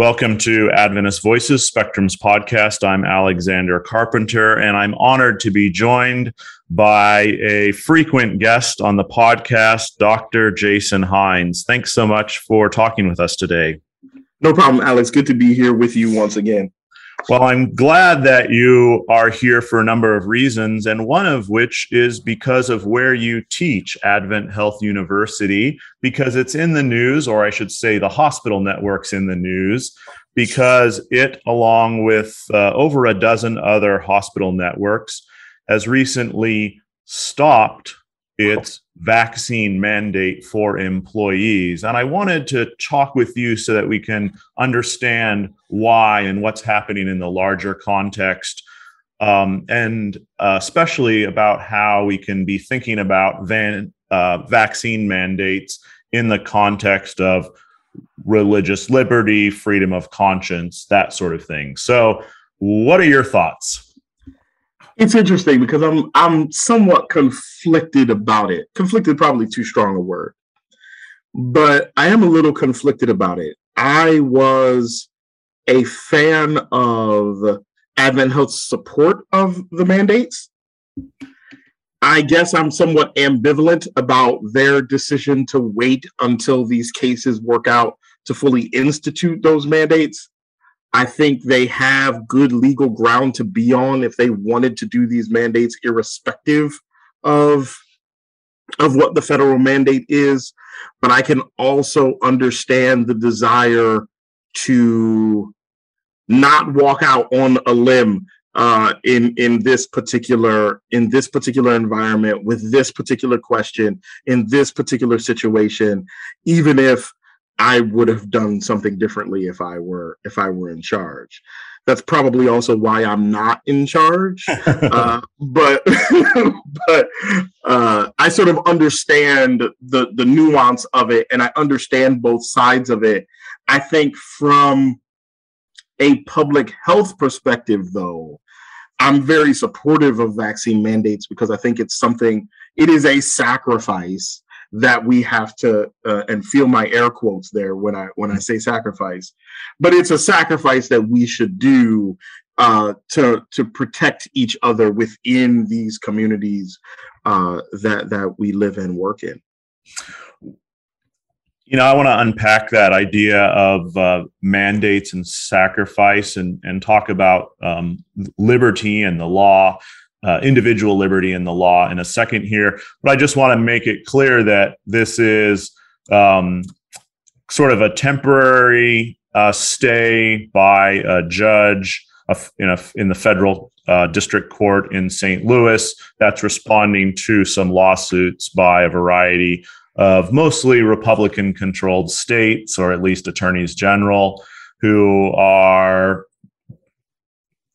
Welcome to Adventist Voices Spectrum's podcast. I'm Alexander Carpenter, and I'm honored to be joined by a frequent guest on the podcast, Dr. Jason Hines. Thanks so much for talking with us today. No problem, Alex. Good to be here with you once again. Well, I'm glad that you are here for a number of reasons, and one of which is because of where you teach AdventHealth University, because it's in the news, or I should say, the hospital network's in the news, because it, along with uh, over a dozen other hospital networks, has recently stopped its vaccine mandate for employees. And I wanted to talk with you so that we can understand why and what's happening in the larger context, um, and uh, especially about how we can be thinking about van, uh, vaccine mandates in the context of religious liberty, freedom of conscience, that sort of thing. So, what are your thoughts? It's interesting because I'm I'm somewhat conflicted about it. Conflicted probably too strong a word. But I am a little conflicted about it. I was a fan of AdventHealth's support of the mandates. I guess I'm somewhat ambivalent about their decision to wait until these cases work out to fully institute those mandates. I think they have good legal ground to be on if they wanted to do these mandates, irrespective of of what the federal mandate is. But I can also understand the desire to not walk out on a limb uh, in in this particular in this particular environment with this particular question in this particular situation, even if I would have done something differently if I were if I were in charge. That's probably also why I'm not in charge. uh, but but uh, I sort of understand the the nuance of it, and I understand both sides of it. I think from a public health perspective, though, I'm very supportive of vaccine mandates because I think it's something. It is a sacrifice that we have to uh, and feel my air quotes there when I when I say sacrifice, but it's a sacrifice that we should do uh, to to protect each other within these communities uh, that that we live and work in. You know, I want to unpack that idea of uh, mandates and sacrifice, and and talk about um, liberty and the law uh, individual liberty in the law in a second here. But I just want to make it clear that this is um, sort of a temporary uh, stay by a judge in, a, in the federal uh, district court in St. Louis that's responding to some lawsuits by a variety of mostly Republican controlled states, or at least attorneys general, who are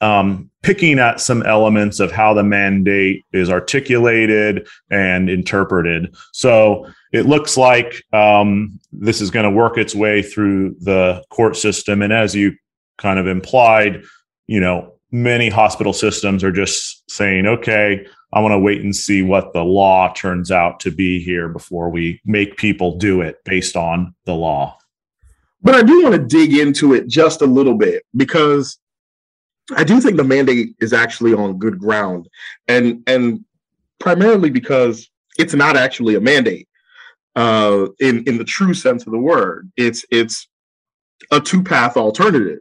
um, picking at some elements of how the mandate is articulated and interpreted. So it looks like um, this is going to work its way through the court system. And as you kind of implied, you know, many hospital systems are just saying, okay, I want to wait and see what the law turns out to be here before we make people do it based on the law. But I do want to dig into it just a little bit because I do think the mandate is actually on good ground, and and primarily because it's not actually a mandate uh, in in the true sense of the word. It's it's a two path alternative,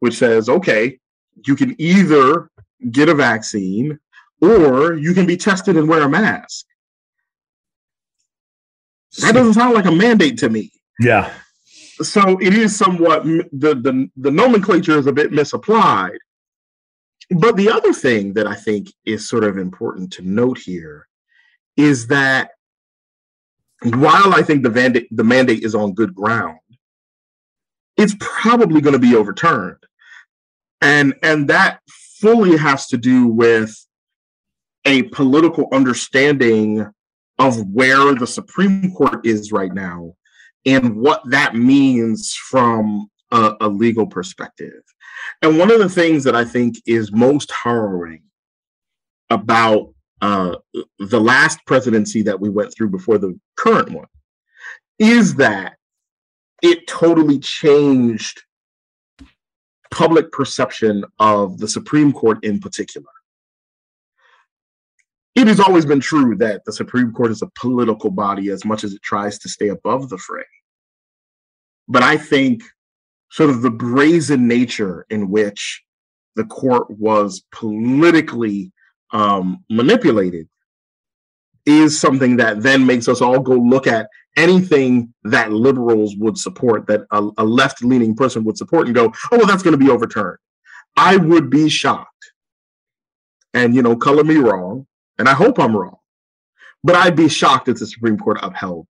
which says, okay, you can either get a vaccine or you can be tested and wear a mask. That doesn't sound like a mandate to me. Yeah so it is somewhat the, the the nomenclature is a bit misapplied. But the other thing that i think is sort of important to note here is that while i think the mandate the mandate is on good ground it's probably going to be overturned. And and that fully has to do with a political understanding of where the Supreme Court is right now and what that means from a, a legal perspective. And one of the things that I think is most harrowing about uh, the last presidency that we went through before the current one is that it totally changed public perception of the Supreme Court in particular. It has always been true that the Supreme Court is a political body as much as it tries to stay above the fray. But I think sort of the brazen nature in which the court was politically um, manipulated is something that then makes us all go look at anything that liberals would support, that a, a left leaning person would support, and go, oh, well, that's going to be overturned. I would be shocked. And, you know, color me wrong, and I hope I'm wrong, but I'd be shocked if the Supreme Court upheld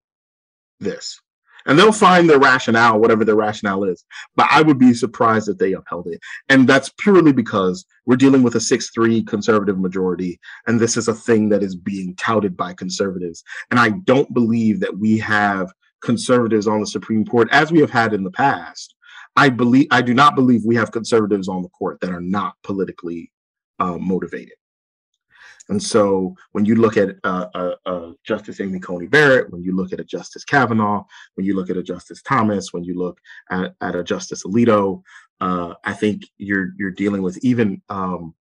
this and they'll find their rationale, whatever their rationale is. But I would be surprised if they upheld it. And that's purely because we're dealing with a 6 3 conservative majority. And this is a thing that is being touted by conservatives. And I don't believe that we have conservatives on the Supreme Court as we have had in the past. I believe I do not believe we have conservatives on the court that are not politically uh, motivated. And so when you look at uh, uh, uh, Justice Amy Coney Barrett, when you look at a Justice Kavanaugh, when you look at a Justice Thomas, when you look at, at a Justice Alito, uh, I think you're you're dealing with even um,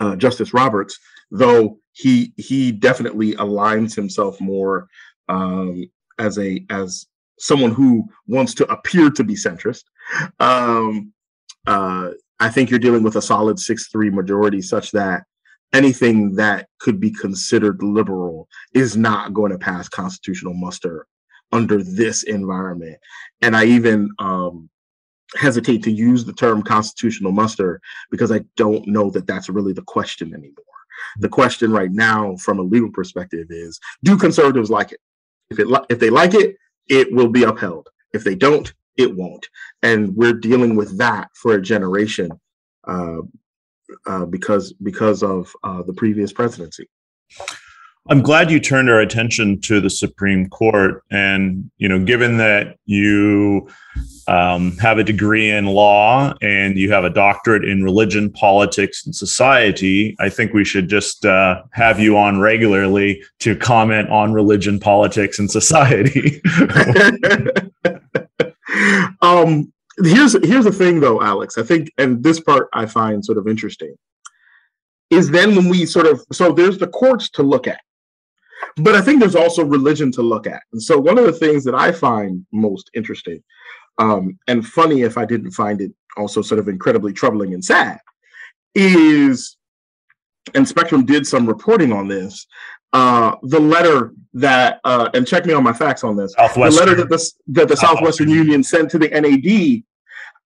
uh, Justice Roberts, though he he definitely aligns himself more um, as a as someone who wants to appear to be centrist. Um, uh, I think you're dealing with a solid six three majority, such that anything that could be considered liberal is not going to pass constitutional muster under this environment. And I even um, hesitate to use the term constitutional muster because I don't know that that's really the question anymore. The question right now, from a legal perspective, is: Do conservatives like it? If it if they like it, it will be upheld. If they don't, it won't. And we're dealing with that for a generation uh, uh, because because of uh, the previous presidency. I'm glad you turned our attention to the Supreme Court, and you know, given that you um, have a degree in law and you have a doctorate in religion, politics, and society, I think we should just uh, have you on regularly to comment on religion, politics, and society. um, here's here's the thing though alex. I think and this part i find sort of interesting is then when we sort of so there's the courts to look at but i think there's also religion to look at. And so one of the things that i find most interesting um, and funny if i didn't find it also sort of incredibly troubling and sad is and spectrum did some reporting on this uh, the letter that uh, and check me on my facts on this. The letter that the that the Southwestern Union sent to the NAD.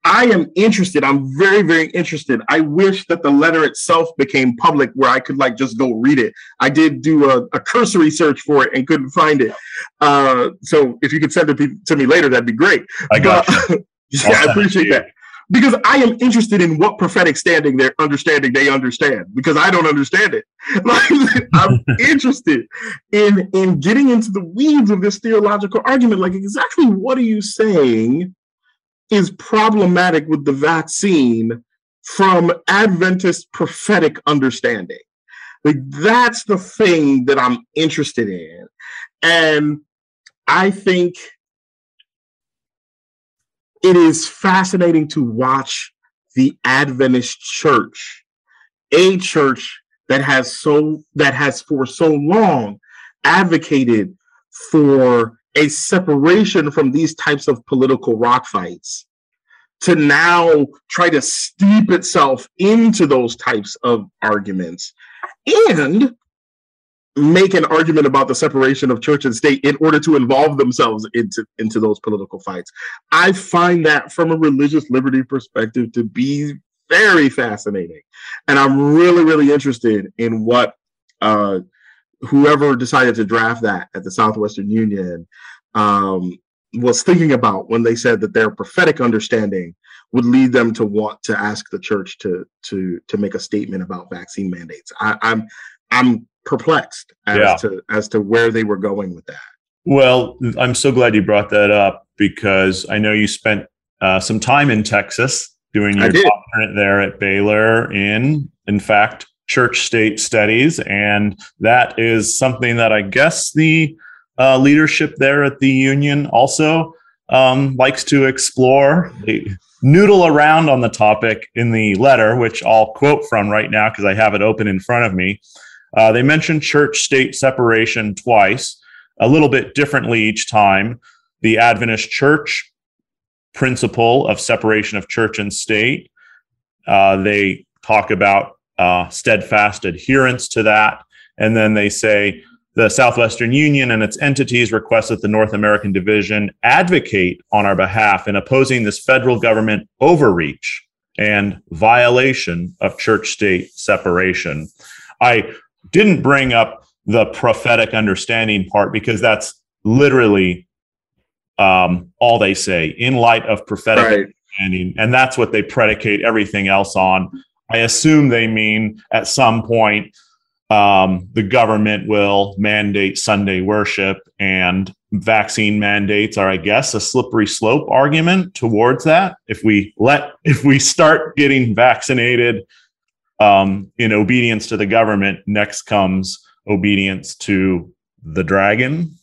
I am interested. I'm very, very interested. I wish that the letter itself became public where I could like just go read it. I did do a, a cursory search for it and couldn't find it. Uh, so if you could send it to me later, that'd be great. I got but, yeah, I appreciate that because I am interested in what prophetic standing they're understanding they understand because I don't understand it. Like, I'm interested in in getting into the weeds of this theological argument. Like exactly what are you saying is problematic with the vaccine from Adventist prophetic understanding? Like that's the thing that I'm interested in. And I think it is fascinating to watch the Adventist church, a church that has so that has for so long advocated for a separation from these types of political rock fights to now try to steep itself into those types of arguments. And make an argument about the separation of church and state in order to involve themselves into, into those political fights. I find that from a religious liberty perspective to be very fascinating. And I'm really, really interested in what uh, whoever decided to draft that at the Southwestern Union um, was thinking about when they said that their prophetic understanding would lead them to want to ask the church to to to make a statement about vaccine mandates. I, I'm I'm perplexed as Yeah. to as to where they were going with that. Well, I'm so glad you brought that up because I know you spent uh, some time in Texas doing your doctorate there at Baylor in, in fact, church state studies. And that is something that I guess the uh, leadership there at the union also um, likes to explore. They noodle around on the topic in the letter, which I'll quote from right now because I have it open in front of me. Uh, they mentioned church state separation twice a little bit differently each time. The Adventist church principle of separation of church and state. Uh, they talk about uh, steadfast adherence to that. And then they say the Southwestern Union and its entities request that the North American Division advocate on our behalf in opposing this federal government overreach and violation of church state separation. I didn't bring up the prophetic understanding part because that's literally um, all they say in light of prophetic Right. understanding, and that's what they predicate everything else on. I assume they mean at some point um, the government will mandate Sunday worship, and vaccine mandates are, I guess, a slippery slope argument towards that. If we let, if we start getting vaccinated um, in obedience to the government, next comes obedience to the dragon.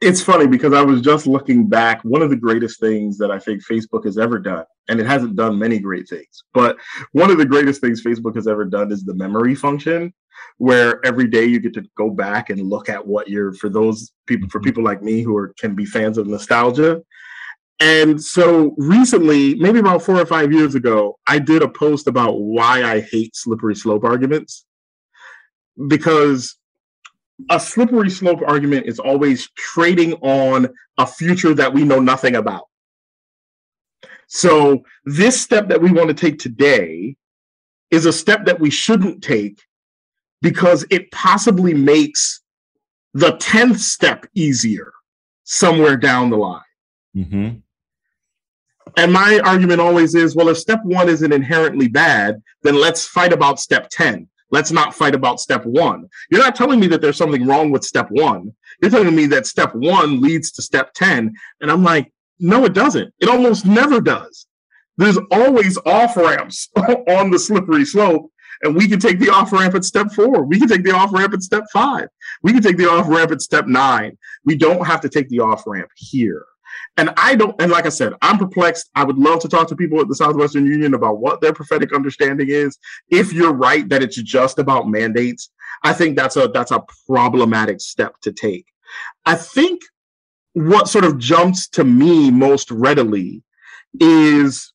It's funny because I was just looking back. One of the greatest things that I think Facebook has ever done, and it hasn't done many great things, but one of the greatest things Facebook has ever done is the memory function, where every day you get to go back and look at what you're for those people for people like me who are can be fans of nostalgia. And so recently, maybe about four or five years ago, I did a post about why I hate slippery slope arguments. Because a slippery slope argument is always trading on a future that we know nothing about. So, this step that we want to take today is a step that we shouldn't take because it possibly makes the 10th step easier somewhere down the line. Mm-hmm. And my argument always is well, if step one isn't inherently bad, then let's fight about step 10. Let's not fight about step one. You're not telling me that there's something wrong with step one. You're telling me that step one leads to step 10. And I'm like, no, it doesn't. It almost never does. There's always off ramps on the slippery slope. And we can take the off ramp at step four. We can take the off ramp at step five. We can take the off ramp at step nine. We don't have to take the off ramp here. And I don't, and like I said, I'm perplexed. I would love to talk to people at the Southwestern Union about what their prophetic understanding is. If you're right that it's just about mandates, I think that's a that's a problematic step to take. I think what sort of jumps to me most readily is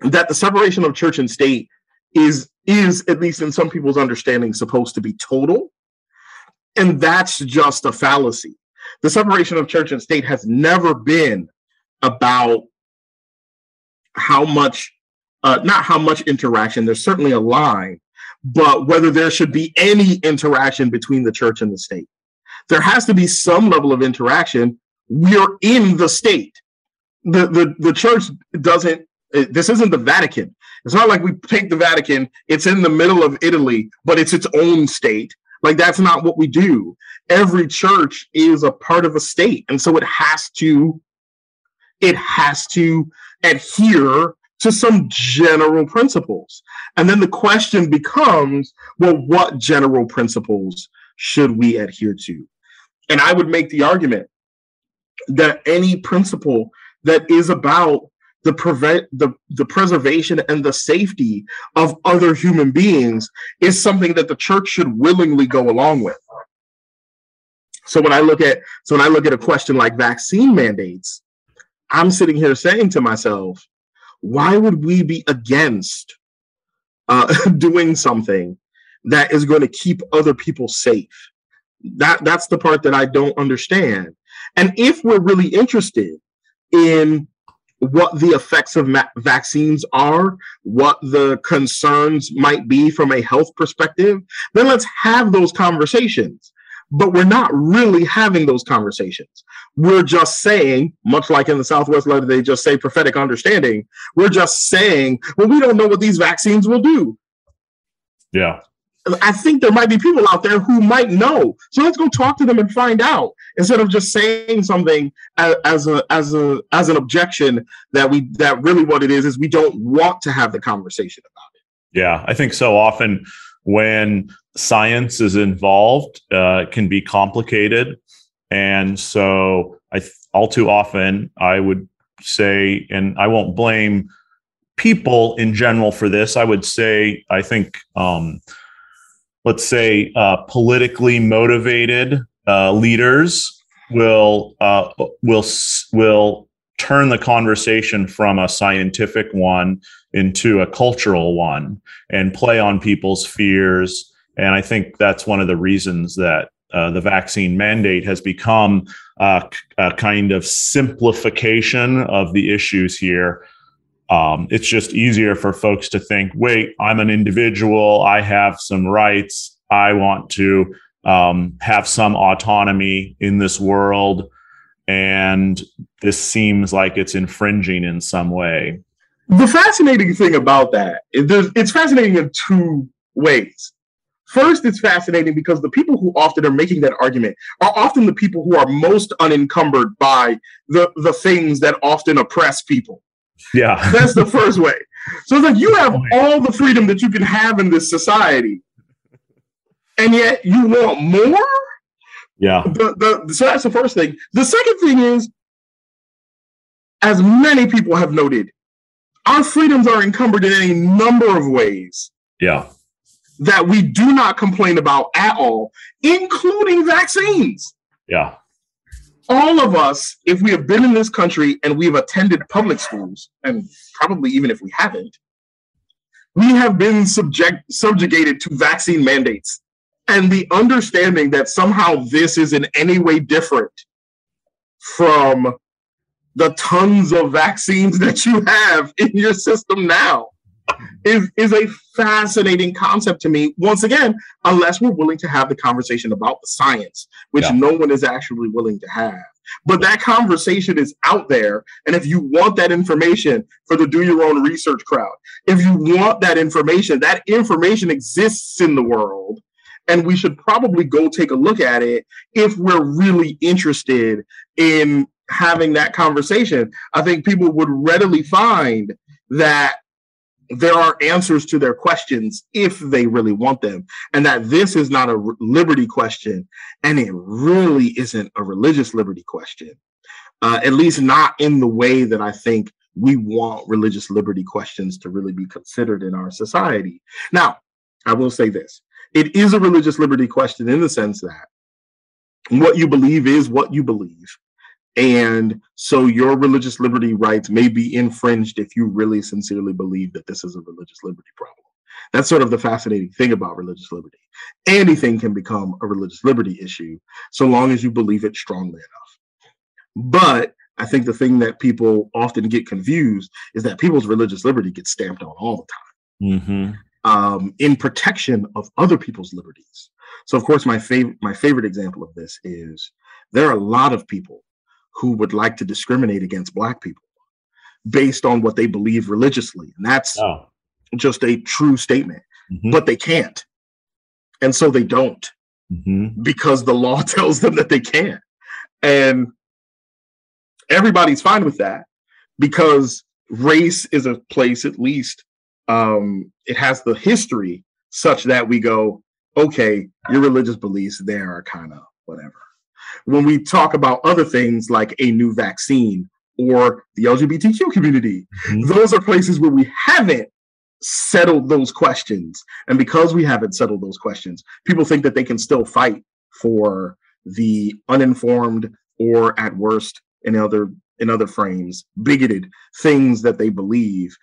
that the separation of church and state is is at least in some people's understanding supposed to be total and that's just a fallacy the separation of church and state has never been about how much uh, not how much interaction. There's certainly a line but whether there should be any interaction between the church and the state. There has to be some level of interaction. We're in the state. The the, the church doesn't this isn't the vatican. It's not like we take the vatican it's in the middle of italy but it's its own state like that's not what we do. Every church is a part of a state and so it has to it has to adhere to some general principles. And then the question becomes well what general principles should we adhere to? And i would make the argument that any principle that is about the prevent the, the preservation and the safety of other human beings is something that the church should willingly go along with. So when i look at so when i look at a question like vaccine mandates i'm sitting here saying to myself why would we be against uh, doing something that is going to keep other people safe? That that's the part that i don't understand. And if we're really interested in what the effects of ma- vaccines are, what the concerns might be from a health perspective, then let's have those conversations. But we're not really having those conversations. We're just saying, much like in the Southwest letter, they just say prophetic understanding. We're just saying, well, we don't know what these vaccines will do. Yeah. I think there might be people out there who might know. So let's go talk to them and find out instead of just saying something as, as a as a as an objection that we that really what it is is we don't want to have the conversation about it. Yeah, I think so often when science is involved, uh, it can be complicated, and so I all too often I would say, and I won't blame people in general for this. I would say I think. Um, let's say uh, politically motivated uh, leaders will uh, will will turn the conversation from a scientific one into a cultural one and play on people's fears. And I think that's one of the reasons that uh, the vaccine mandate has become a, a kind of simplification of the issues here um, it's just easier for folks to think, wait, I'm an individual. I have some rights. I want to um, have some autonomy in this world. And this seems like it's infringing in some way. The fascinating thing about that it's fascinating in two ways. First, it's fascinating because the people who often are making that argument are often the people who are most unencumbered by the, the things that often oppress people. Yeah. That's the first way. So it's like you have all the freedom that you can have in this society, and yet you want more. Yeah. The, the, so that's the first thing. The second thing is, as many people have noted, our freedoms are encumbered in any number of ways. Yeah. That we do not complain about at all, including vaccines. Yeah all of us, if we have been in this country and we've attended public schools, and probably even if we haven't, we have been subject subjugated to vaccine mandates. And the understanding that somehow this is in any way different from the tons of vaccines that you have in your system now is, is a fascinating concept to me. Once again, unless we're willing to have the conversation about the science, which yeah. no one is actually willing to have. But that conversation is out there. And if you want that information for the do your own research crowd, if you want that information, that information exists in the world. And we should probably go take a look at it if we're really interested in having that conversation. I think people would readily find that there are answers to their questions if they really want them. And that this is not a liberty question and it really isn't a religious liberty question. Uh, at least not in the way that i think we want religious liberty questions to really be considered in our society. Now i will say this. It is a religious liberty question in the sense that what you believe is what you believe and so your religious liberty rights may be infringed if you really sincerely believe that this is a religious liberty problem. That's sort of the fascinating thing about religious liberty. Anything can become a religious liberty issue so long as you believe it strongly enough. But I think the thing that people often get confused is that people's religious liberty gets stamped on all the time mm-hmm. um, in protection of other people's liberties. So, of course, my favorite my favorite example of this is there are a lot of people who would like to discriminate against black people based on what they believe religiously. And that's oh. just a true statement. Mm-hmm. But they can't. And so they don't mm-hmm. because the law tells them that they can't. And everybody's fine with that because race is a place, at least, um, it has the history such that we go, okay, your religious beliefs there are kind of whatever when we talk about other things like a new vaccine or the LGBTQ community. Mm-hmm. Those are places where we haven't settled those questions. And because we haven't settled those questions, people think that they can still fight for the uninformed or at worst in other in other frames bigoted things that they believe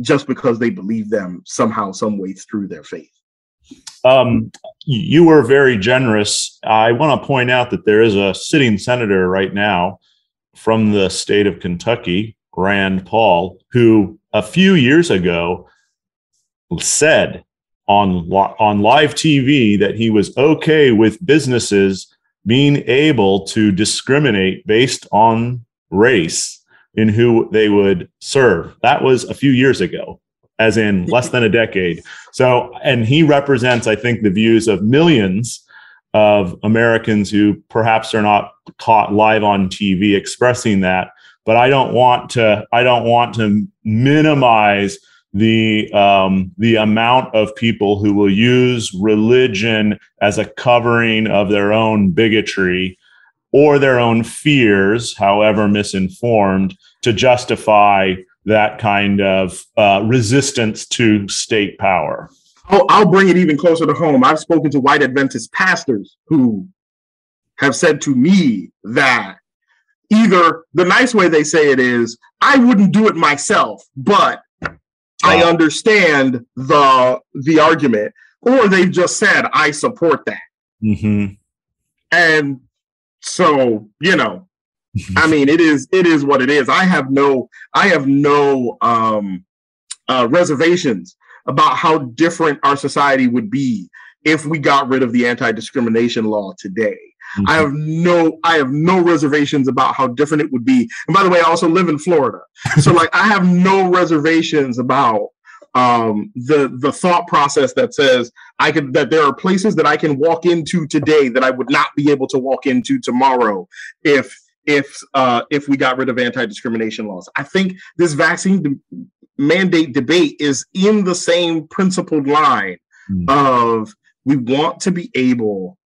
just because they believe them somehow some way through their faith um, you were very generous. I want to point out that there is a sitting senator right now from the state of Kentucky, Rand Paul, who a few years ago said on on live TV that he was okay with businesses being able to discriminate based on race in who they would serve. That was a few years ago. As in less than a decade. So, and he represents, I think, the views of millions of Americans who perhaps are not caught live on TV expressing that. But I don't want to. I don't want to minimize the um, the amount of people who will use religion as a covering of their own bigotry or their own fears, however misinformed, to justify that kind of uh, resistance to state power. I'll, I'll bring it even closer to home. I've spoken to white Adventist pastors who have said to me that either the nice way they say it is, I wouldn't do it myself, but I understand the the argument, or they've just said I support that. Mm-hmm. And so, you know, I mean, it is it is what it is. I have no I have no um, uh, reservations about how different our society would be if we got rid of the anti-discrimination law today. Mm-hmm. I have no I have no reservations about how different it would be. And by the way, I also live in Florida. so like I have no reservations about um, the the thought process that says I could that there are places that I can walk into today that I would not be able to walk into tomorrow if if uh, if we got rid of anti-discrimination laws. I think this vaccine de- mandate debate is in the same principled line mm. of we want to be able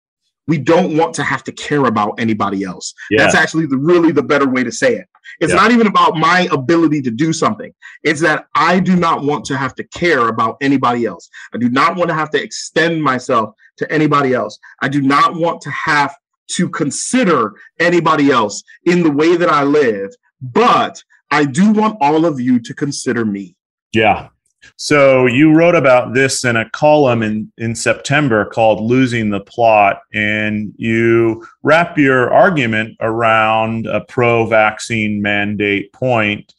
we don't want to have to care about anybody else. Yeah. That's actually the really the better way to say it. It's yeah. not even about my ability to do something. It's that I do not want to have to care about anybody else. I do not want to have to extend myself to anybody else. I do not want to have to consider anybody else in the way that I live, but I do want all of you to consider me. Yeah. So you wrote about this in a column in, in September called Losing the Plot, and you wrap your argument around a pro vaccine mandate point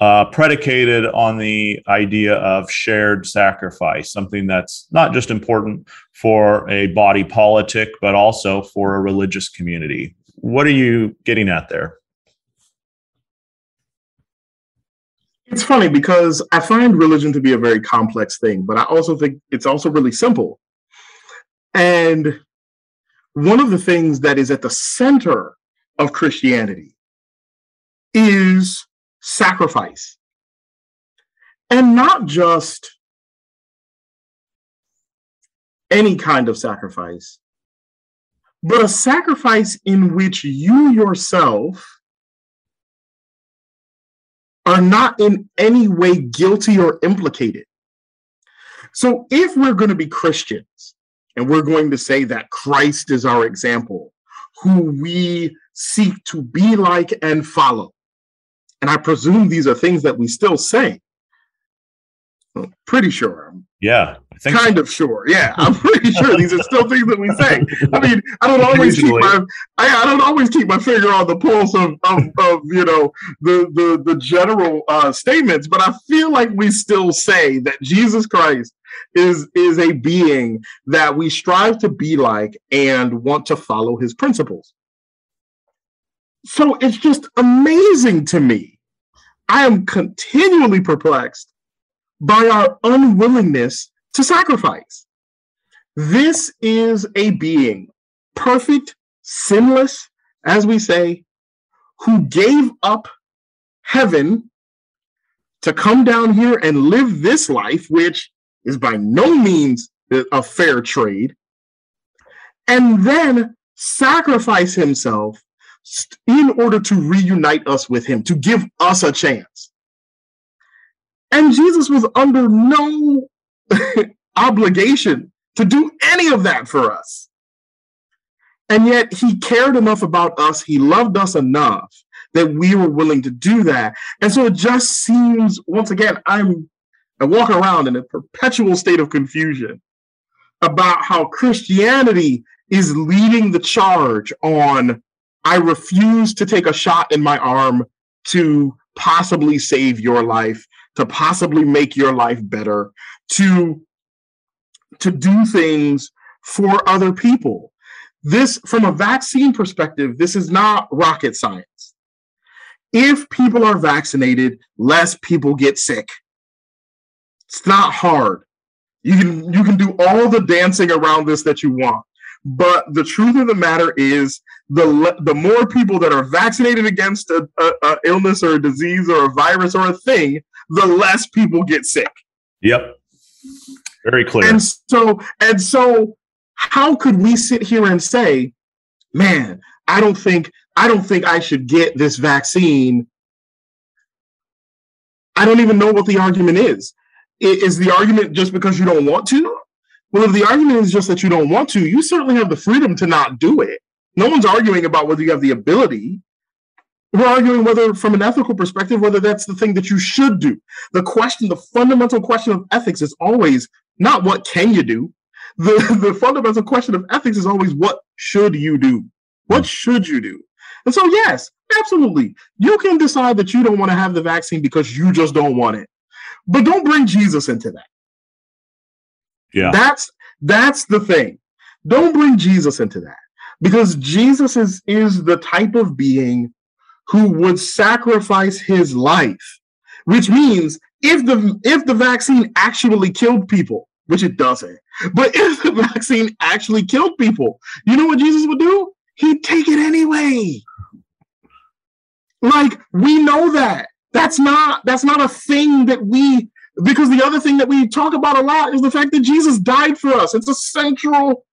uh, predicated on the idea of shared sacrifice, something that's not just important for a body politic, but also for a religious community. What are you getting at there? It's funny because I find religion to be a very complex thing, but I also think it's also really simple. And one of the things that is at the center of Christianity is sacrifice. And not just any kind of sacrifice, but a sacrifice in which you yourself are not in any way guilty or implicated. So if we're going to be Christians and we're going to say that Christ is our example, who we seek to be like and follow, and I presume these are things that we still say. I'm pretty sure. Yeah. kind so. of sure. Yeah. I'm pretty sure these are still things that we say. I mean, I don't always keep my I, I, don't always keep my finger on the pulse of, of, of you know the the the general uh, statements, but I feel like we still say that Jesus Christ is is a being that we strive to be like and want to follow his principles. So it's just amazing to me I am continually perplexed by our unwillingness to sacrifice. This is a being, perfect, sinless, as we say, who gave up heaven to come down here and live this life, which is by no means a fair trade, and then sacrifice himself in order to reunite us with him, to give us a chance. And Jesus was under no obligation to do any of that for us. And yet he cared enough about us, he loved us enough that we were willing to do that. And so it just seems, once again, I'm I walk around in a perpetual state of confusion about how Christianity is leading the charge on I refuse to take a shot in my arm to possibly save your life, to possibly make your life better, to to do things for other people. This from a vaccine perspective, this is not rocket science. If people are vaccinated, less people get sick. It's not hard. You can you can do all the dancing around this that you want. But the truth of the matter is, the the more people that are vaccinated against a, a, a illness or a disease or a virus or a thing, the less people get sick. Yep. Very clear. And so and so how could we sit here and say, man, I don't think I don't think I should get this vaccine. I don't even know what the argument is. Is the argument just because you don't want to? Well, if the argument is just that you don't want to, you certainly have the freedom to not do it. No one's arguing about whether you have the ability. We're arguing whether, from an ethical perspective, whether that's the thing that you should do. The question, the fundamental question of ethics is always not what can you do. The, the fundamental question of ethics is always what should you do? What should you do? And so, yes, absolutely. You can decide that you don't want to have the vaccine because you just don't want it. But don't bring Jesus into that. Yeah. That's that's the thing. Don't bring Jesus into that. Because Jesus is is the type of being who would sacrifice his life, which means if the if the vaccine actually killed people, which it doesn't, but if the vaccine actually killed people, you know what Jesus would do? He'd take it anyway. Like we know that. That's not that's not a thing that we because the other thing that we talk about a lot is the fact that Jesus died for us. It's a central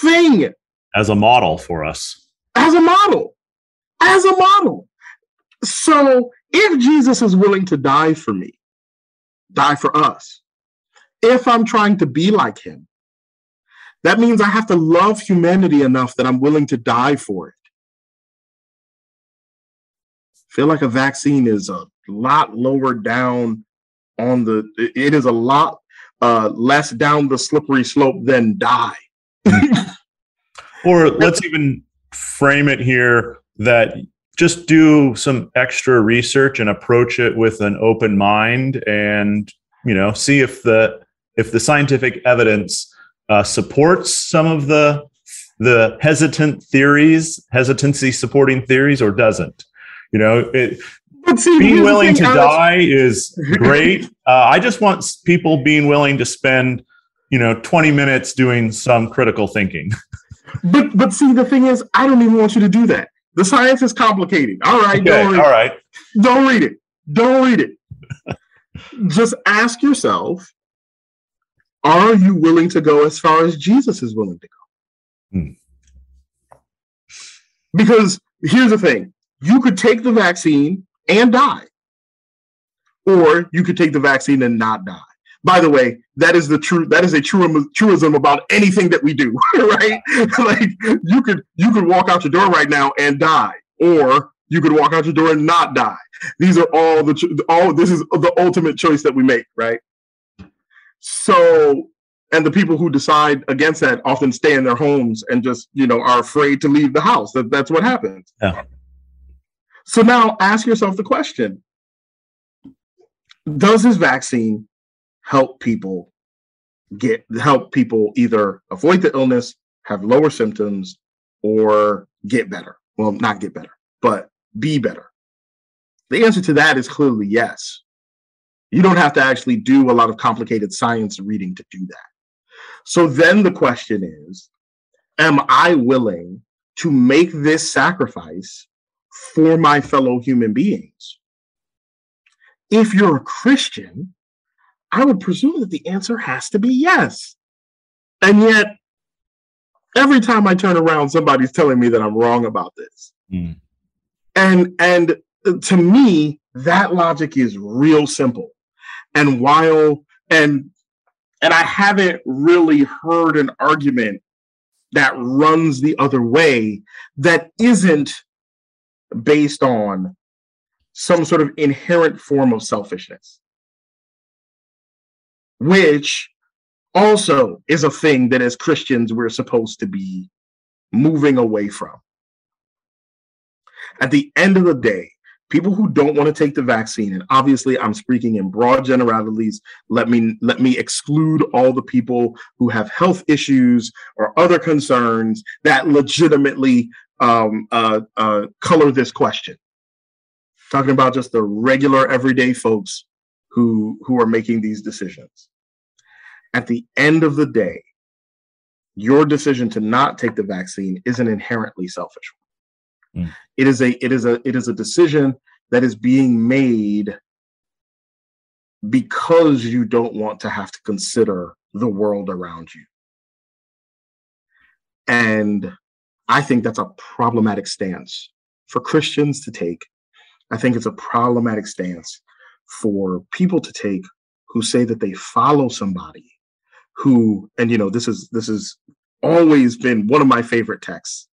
thing. As a model for us. As a model. As a model. So if Jesus is willing to die for me, die for us, if I'm trying to be like him, that means I have to love humanity enough that I'm willing to die for it. feel like a vaccine is a lot lower down on the it is a lot uh, less down the slippery slope than die. or let's even frame it here that just do some extra research and approach it with an open mind and you know see if the if the scientific evidence uh, supports some of the the hesitant theories hesitancy supporting theories or doesn't you know it, see, being willing to die is great. Uh, i just want people being willing to spend you know 20 minutes doing some critical thinking. But but see the thing is i don't even want you to do that. The science is complicated. All right okay, don't read all right. Don't read it. Don't read it. Just ask yourself are you willing to go as far as Jesus is willing to go? Hmm. Because here's the thing. You could take the vaccine and die, or you could take the vaccine and not die. By the way, that is the true that is a true truism about anything that we do, right? like you could you could walk out your door right now and die, or you could walk out your door and not die. These are all the all this is the ultimate choice that we make, right? So, and the people who decide against that often stay in their homes and just, you know, are afraid to leave the house. That, that's what happens. Yeah. So now ask yourself the question Does this vaccine help people get help people either avoid the illness, have lower symptoms, or get better? Well, not get better, but be better. The answer to that is clearly yes. You don't have to actually do a lot of complicated science reading to do that. So then the question is Am I willing to make this sacrifice for my fellow human beings? If you're a Christian, I would presume that the answer has to be yes. And yet, every time I turn around, somebody's telling me that I'm wrong about this. Mm. And and to me, that logic is real simple. And while and and I haven't really heard an argument that runs the other way that isn't based on some sort of inherent form of selfishness, which also is a thing that as Christians we're supposed to be moving away from. At the end of the day, people who don't want to take the vaccine and obviously i'm speaking in broad generalities let me let me exclude all the people who have health issues or other concerns that legitimately um, uh, uh, color this question talking about just the regular everyday folks who who are making these decisions. At the end of the day, your decision to not take the vaccine is an inherently selfish one. Mm. It is a it is a it is a decision that is being made because you don't want to have to consider the world around you. And I think that's a problematic stance for Christians to take. I think it's a problematic stance for people to take who say that they follow somebody who and you know this is this has always been one of my favorite texts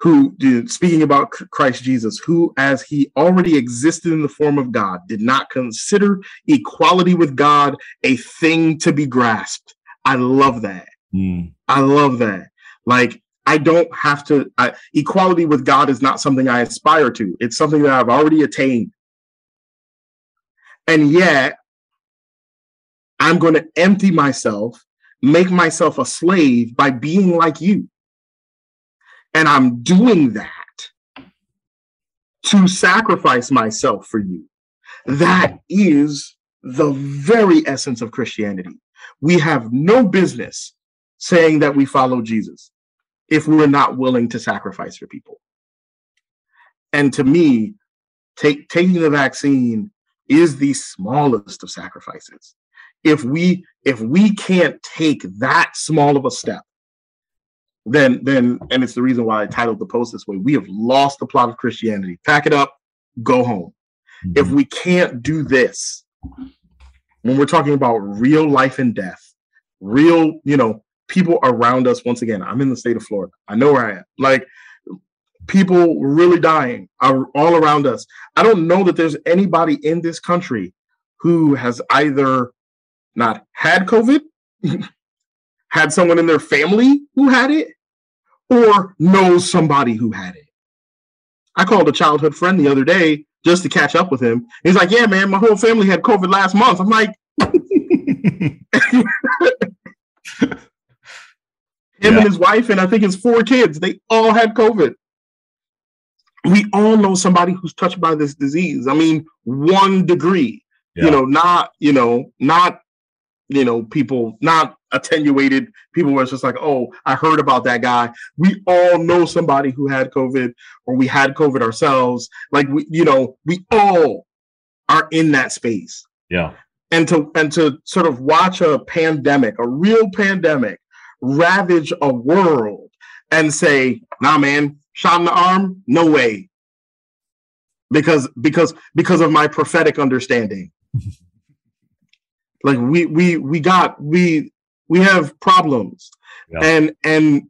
who speaking about Christ Jesus who as he already existed in the form of God did not consider equality with God a thing to be grasped i love that mm. i love that like I don't have to. I, equality with God is not something I aspire to. It's something that I've already attained. And yet, I'm going to empty myself, make myself a slave by being like you. And I'm doing that to sacrifice myself for you. That is the very essence of Christianity. We have no business saying that we follow Jesus if we're not willing to sacrifice for people. And to me, take, taking the vaccine is the smallest of sacrifices. If we if we can't take that small of a step, then then and it's the reason why I titled the post this way. We have lost the plot of Christianity. Pack it up, go home. Mm-hmm. If we can't do this, when we're talking about real life and death, real, you know, people around us. Once again, I'm in the state of Florida. I know where I am. Like people really dying are all around us. I don't know that there's anybody in this country who has either not had COVID, had someone in their family who had it, or knows somebody who had it. I called a childhood friend the other day just to catch up with him. He's like, "Yeah, man, my whole family had COVID last month." I'm like, Him yeah. and his wife, and I think his four kids, they all had COVID. We all know somebody who's touched by this disease. I mean, one degree, yeah. you know, not, you know, not, you know, people, not attenuated people where it's just like, oh, I heard about that guy. We all know somebody who had COVID or we had COVID ourselves. Like we, you know, we all are in that space. Yeah. And to and to sort of watch a pandemic, a real pandemic ravage a world and say, nah, man, shot in the arm? No way. Because because because of my prophetic understanding. like we we we got we we have problems. Yeah. And and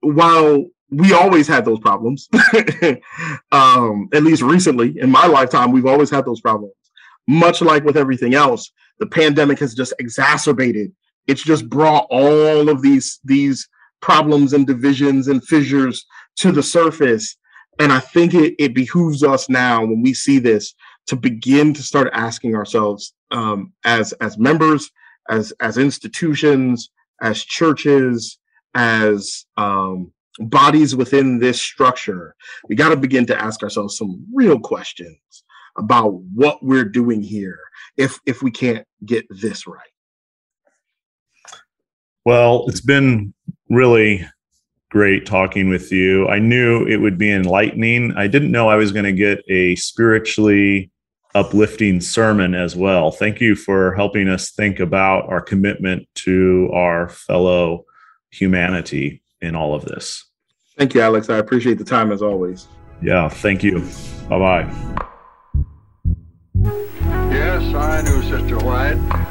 while we always had those problems, um, at least recently in my lifetime, we've always had those problems. Much like with everything else, the pandemic has just exacerbated it's just brought all of these these problems and divisions and fissures to the surface. And I think it, it behooves us now when we see this to begin to start asking ourselves um, as as members, as as institutions, as churches, as um, bodies within this structure. We got to begin to ask ourselves some real questions about what we're doing here if if we can't get this right. Well, it's been really great talking with you. I knew it would be enlightening. I didn't know I was going to get a spiritually uplifting sermon as well. Thank you for helping us think about our commitment to our fellow humanity in all of this. Thank you, Alex. I appreciate the time as always. Yeah, thank you. Bye bye. Yes, I knew Sister White.